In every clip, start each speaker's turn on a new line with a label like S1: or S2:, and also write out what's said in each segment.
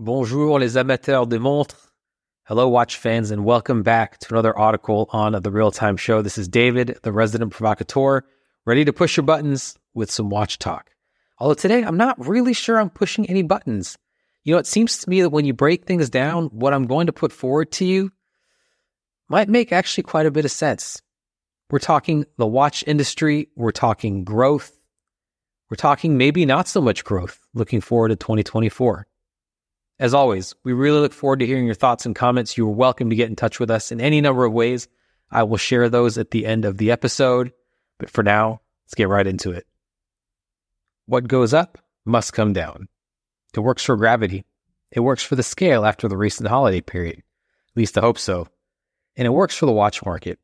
S1: Bonjour les amateurs de montres. Hello, watch fans, and welcome back to another article on the Real Time Show. This is David, the resident provocateur, ready to push your buttons with some watch talk. Although today I'm not really sure I'm pushing any buttons. You know, it seems to me that when you break things down, what I'm going to put forward to you might make actually quite a bit of sense. We're talking the watch industry, we're talking growth, we're talking maybe not so much growth looking forward to 2024. As always, we really look forward to hearing your thoughts and comments. You are welcome to get in touch with us in any number of ways. I will share those at the end of the episode. But for now, let's get right into it. What goes up must come down. It works for gravity. It works for the scale after the recent holiday period. At least I hope so. And it works for the watch market.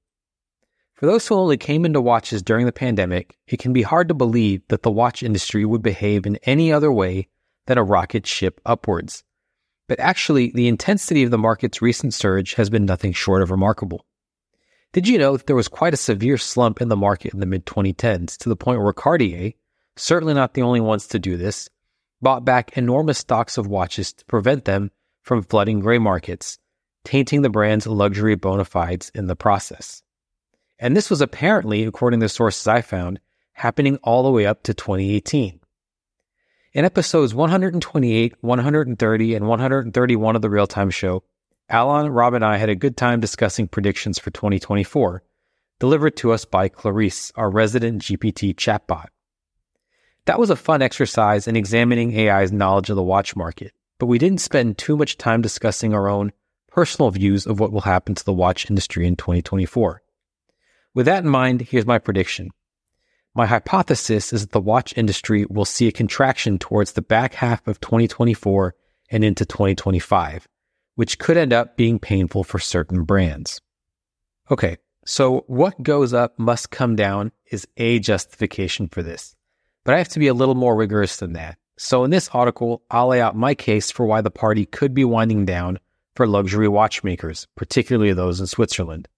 S1: For those who only came into watches during the pandemic, it can be hard to believe that the watch industry would behave in any other way than a rocket ship upwards. But actually, the intensity of the market's recent surge has been nothing short of remarkable. Did you know that there was quite a severe slump in the market in the mid 2010s to the point where Cartier, certainly not the only ones to do this, bought back enormous stocks of watches to prevent them from flooding gray markets, tainting the brand's luxury bona fides in the process. And this was apparently, according to sources I found, happening all the way up to 2018. In episodes 128, 130, and 131 of the Real Time Show, Alon, Rob, and I had a good time discussing predictions for 2024, delivered to us by Clarice, our resident GPT chatbot. That was a fun exercise in examining AI's knowledge of the watch market, but we didn't spend too much time discussing our own personal views of what will happen to the watch industry in 2024. With that in mind, here's my prediction. My hypothesis is that the watch industry will see a contraction towards the back half of 2024 and into 2025, which could end up being painful for certain brands. Okay, so what goes up must come down is a justification for this. But I have to be a little more rigorous than that. So in this article, I'll lay out my case for why the party could be winding down for luxury watchmakers, particularly those in Switzerland.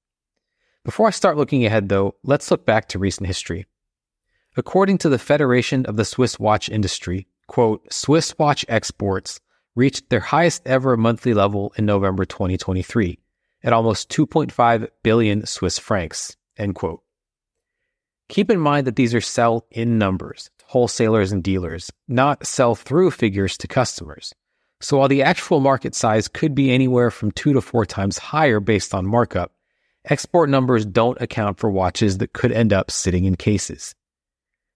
S1: Before I start looking ahead though, let's look back to recent history. According to the Federation of the Swiss Watch Industry, quote, Swiss watch exports reached their highest ever monthly level in November 2023 at almost 2.5 billion Swiss francs, end quote. Keep in mind that these are sell in numbers wholesalers and dealers, not sell through figures to customers. So while the actual market size could be anywhere from two to four times higher based on markup, export numbers don't account for watches that could end up sitting in cases.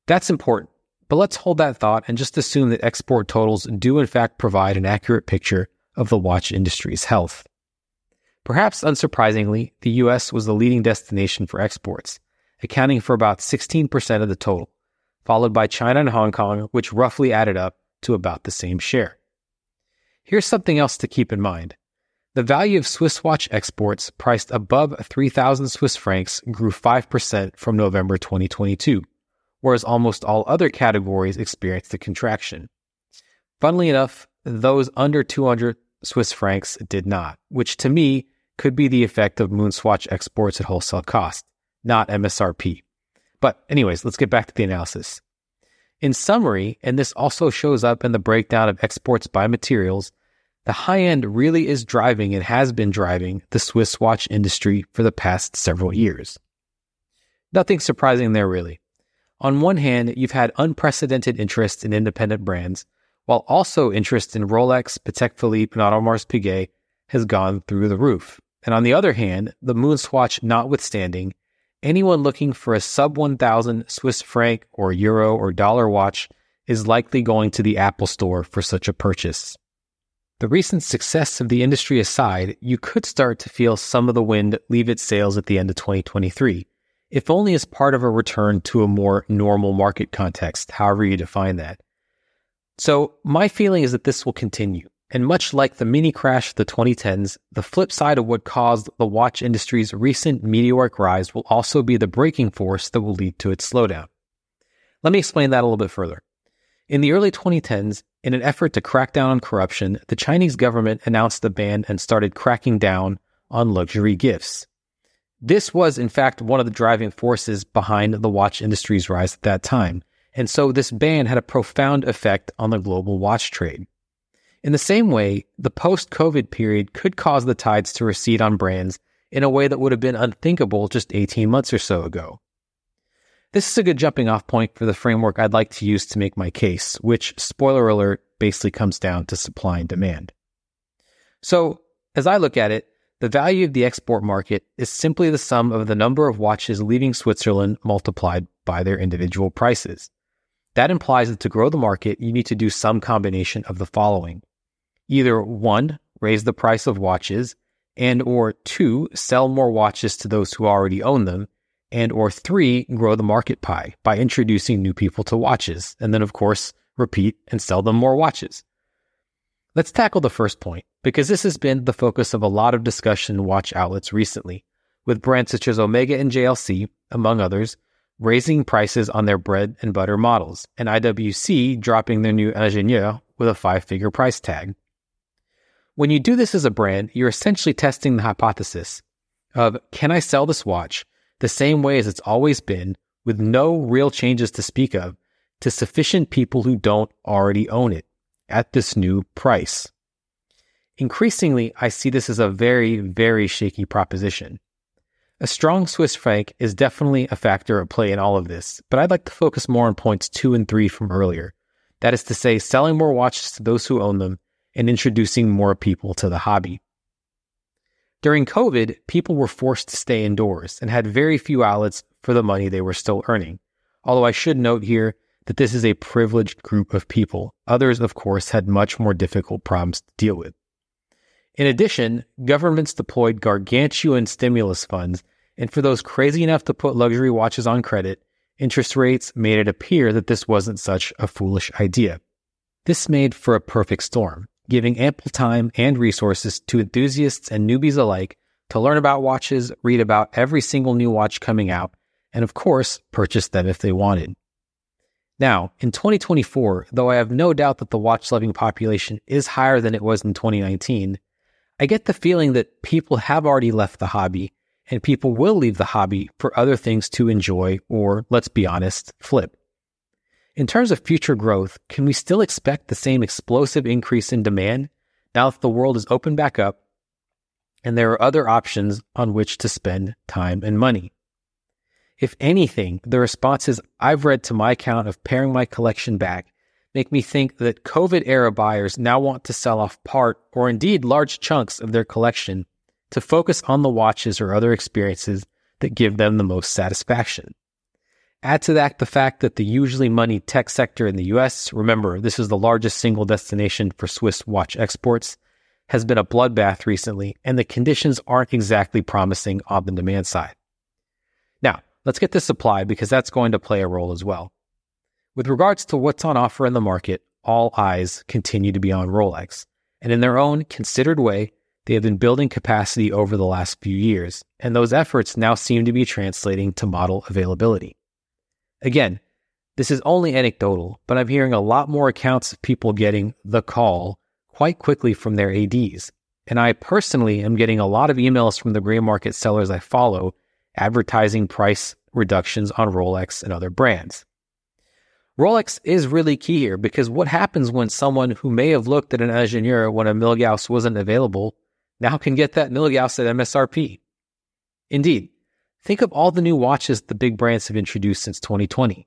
S1: That's important, but let's hold that thought and just assume that export totals do in fact provide an accurate picture of the watch industry's health. Perhaps unsurprisingly, the US was the leading destination for exports, accounting for about 16% of the total, followed by China and Hong Kong, which roughly added up to about the same share. Here's something else to keep in mind. The value of Swiss watch exports priced above 3,000 Swiss francs grew 5% from November 2022 whereas almost all other categories experienced a contraction. Funnily enough, those under 200 Swiss francs did not, which to me could be the effect of Moonswatch exports at wholesale cost, not MSRP. But anyways, let's get back to the analysis. In summary, and this also shows up in the breakdown of exports by materials, the high end really is driving and has been driving the Swiss watch industry for the past several years. Nothing surprising there really. On one hand, you've had unprecedented interest in independent brands, while also interest in Rolex, Patek Philippe, and Audemars Piguet has gone through the roof. And on the other hand, the Moonswatch notwithstanding, anyone looking for a sub 1000 Swiss franc or euro or dollar watch is likely going to the Apple store for such a purchase. The recent success of the industry aside, you could start to feel some of the wind leave its sails at the end of 2023 if only as part of a return to a more normal market context, however you define that. So, my feeling is that this will continue. And much like the mini crash of the 2010s, the flip side of what caused the watch industry's recent meteoric rise will also be the braking force that will lead to its slowdown. Let me explain that a little bit further. In the early 2010s, in an effort to crack down on corruption, the Chinese government announced the ban and started cracking down on luxury gifts. This was, in fact, one of the driving forces behind the watch industry's rise at that time. And so this ban had a profound effect on the global watch trade. In the same way, the post COVID period could cause the tides to recede on brands in a way that would have been unthinkable just 18 months or so ago. This is a good jumping off point for the framework I'd like to use to make my case, which, spoiler alert, basically comes down to supply and demand. So, as I look at it, the value of the export market is simply the sum of the number of watches leaving Switzerland multiplied by their individual prices. That implies that to grow the market, you need to do some combination of the following. Either one, raise the price of watches, and or two, sell more watches to those who already own them, and or three, grow the market pie by introducing new people to watches, and then of course, repeat and sell them more watches. Let's tackle the first point, because this has been the focus of a lot of discussion in watch outlets recently, with brands such as Omega and JLC, among others, raising prices on their bread and butter models, and IWC dropping their new Ingenieur with a five figure price tag. When you do this as a brand, you're essentially testing the hypothesis of can I sell this watch the same way as it's always been with no real changes to speak of to sufficient people who don't already own it at this new price. Increasingly, I see this as a very, very shaky proposition. A strong Swiss franc is definitely a factor at play in all of this, but I'd like to focus more on points two and three from earlier. That is to say, selling more watches to those who own them and introducing more people to the hobby. During COVID, people were forced to stay indoors and had very few outlets for the money they were still earning. Although I should note here that this is a privileged group of people. Others, of course, had much more difficult problems to deal with. In addition, governments deployed gargantuan stimulus funds, and for those crazy enough to put luxury watches on credit, interest rates made it appear that this wasn't such a foolish idea. This made for a perfect storm, giving ample time and resources to enthusiasts and newbies alike to learn about watches, read about every single new watch coming out, and of course, purchase them if they wanted. Now, in 2024, though I have no doubt that the watch loving population is higher than it was in 2019, I get the feeling that people have already left the hobby and people will leave the hobby for other things to enjoy or, let's be honest, flip. In terms of future growth, can we still expect the same explosive increase in demand now that the world is open back up and there are other options on which to spend time and money? If anything, the responses I've read to my account of paring my collection back make me think that COVID era buyers now want to sell off part or indeed large chunks of their collection to focus on the watches or other experiences that give them the most satisfaction. Add to that the fact that the usually moneyed tech sector in the US, remember, this is the largest single destination for Swiss watch exports, has been a bloodbath recently, and the conditions aren't exactly promising on the demand side. Let's get to supply because that's going to play a role as well. With regards to what's on offer in the market, all eyes continue to be on Rolex. And in their own considered way, they have been building capacity over the last few years, and those efforts now seem to be translating to model availability. Again, this is only anecdotal, but I'm hearing a lot more accounts of people getting the call quite quickly from their ADs. And I personally am getting a lot of emails from the gray market sellers I follow advertising price reductions on Rolex and other brands. Rolex is really key here because what happens when someone who may have looked at an Ingenieur when a Milgauss wasn't available now can get that Milgauss at MSRP? Indeed, think of all the new watches the big brands have introduced since 2020.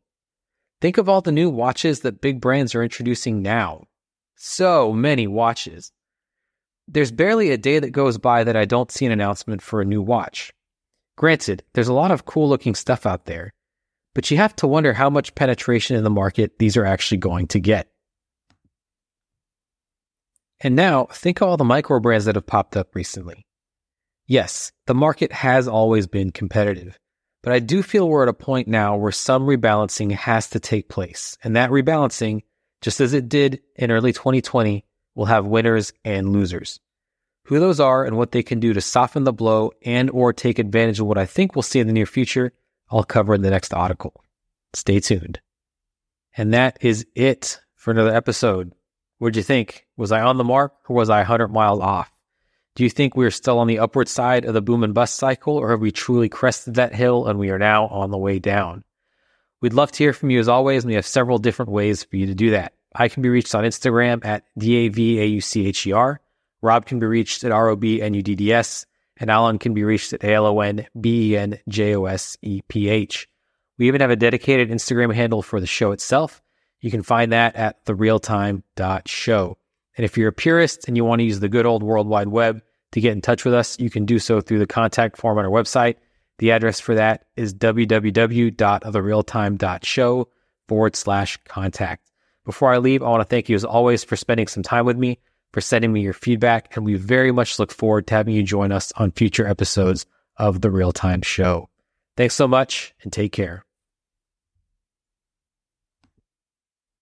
S1: Think of all the new watches that big brands are introducing now. So many watches. There's barely a day that goes by that I don't see an announcement for a new watch. Granted, there's a lot of cool looking stuff out there, but you have to wonder how much penetration in the market these are actually going to get. And now, think of all the micro brands that have popped up recently. Yes, the market has always been competitive, but I do feel we're at a point now where some rebalancing has to take place. And that rebalancing, just as it did in early 2020, will have winners and losers. Who those are and what they can do to soften the blow and or take advantage of what I think we'll see in the near future, I'll cover in the next article. Stay tuned. And that is it for another episode. What'd you think? Was I on the mark or was I 100 miles off? Do you think we're still on the upward side of the boom and bust cycle or have we truly crested that hill and we are now on the way down? We'd love to hear from you as always, and we have several different ways for you to do that. I can be reached on Instagram at D-A-V-A-U-C-H-E-R. Rob can be reached at R-O-B-N-U-D-D-S. And Alon can be reached at A-L-O-N-B-E-N-J-O-S-E-P-H. We even have a dedicated Instagram handle for the show itself. You can find that at therealtime.show. And if you're a purist and you want to use the good old World Wide Web to get in touch with us, you can do so through the contact form on our website. The address for that is www.therealtime.show forward slash contact. Before I leave, I want to thank you as always for spending some time with me, for sending me your feedback, and we very much look forward to having you join us on future episodes of The Real Time Show. Thanks so much and take care.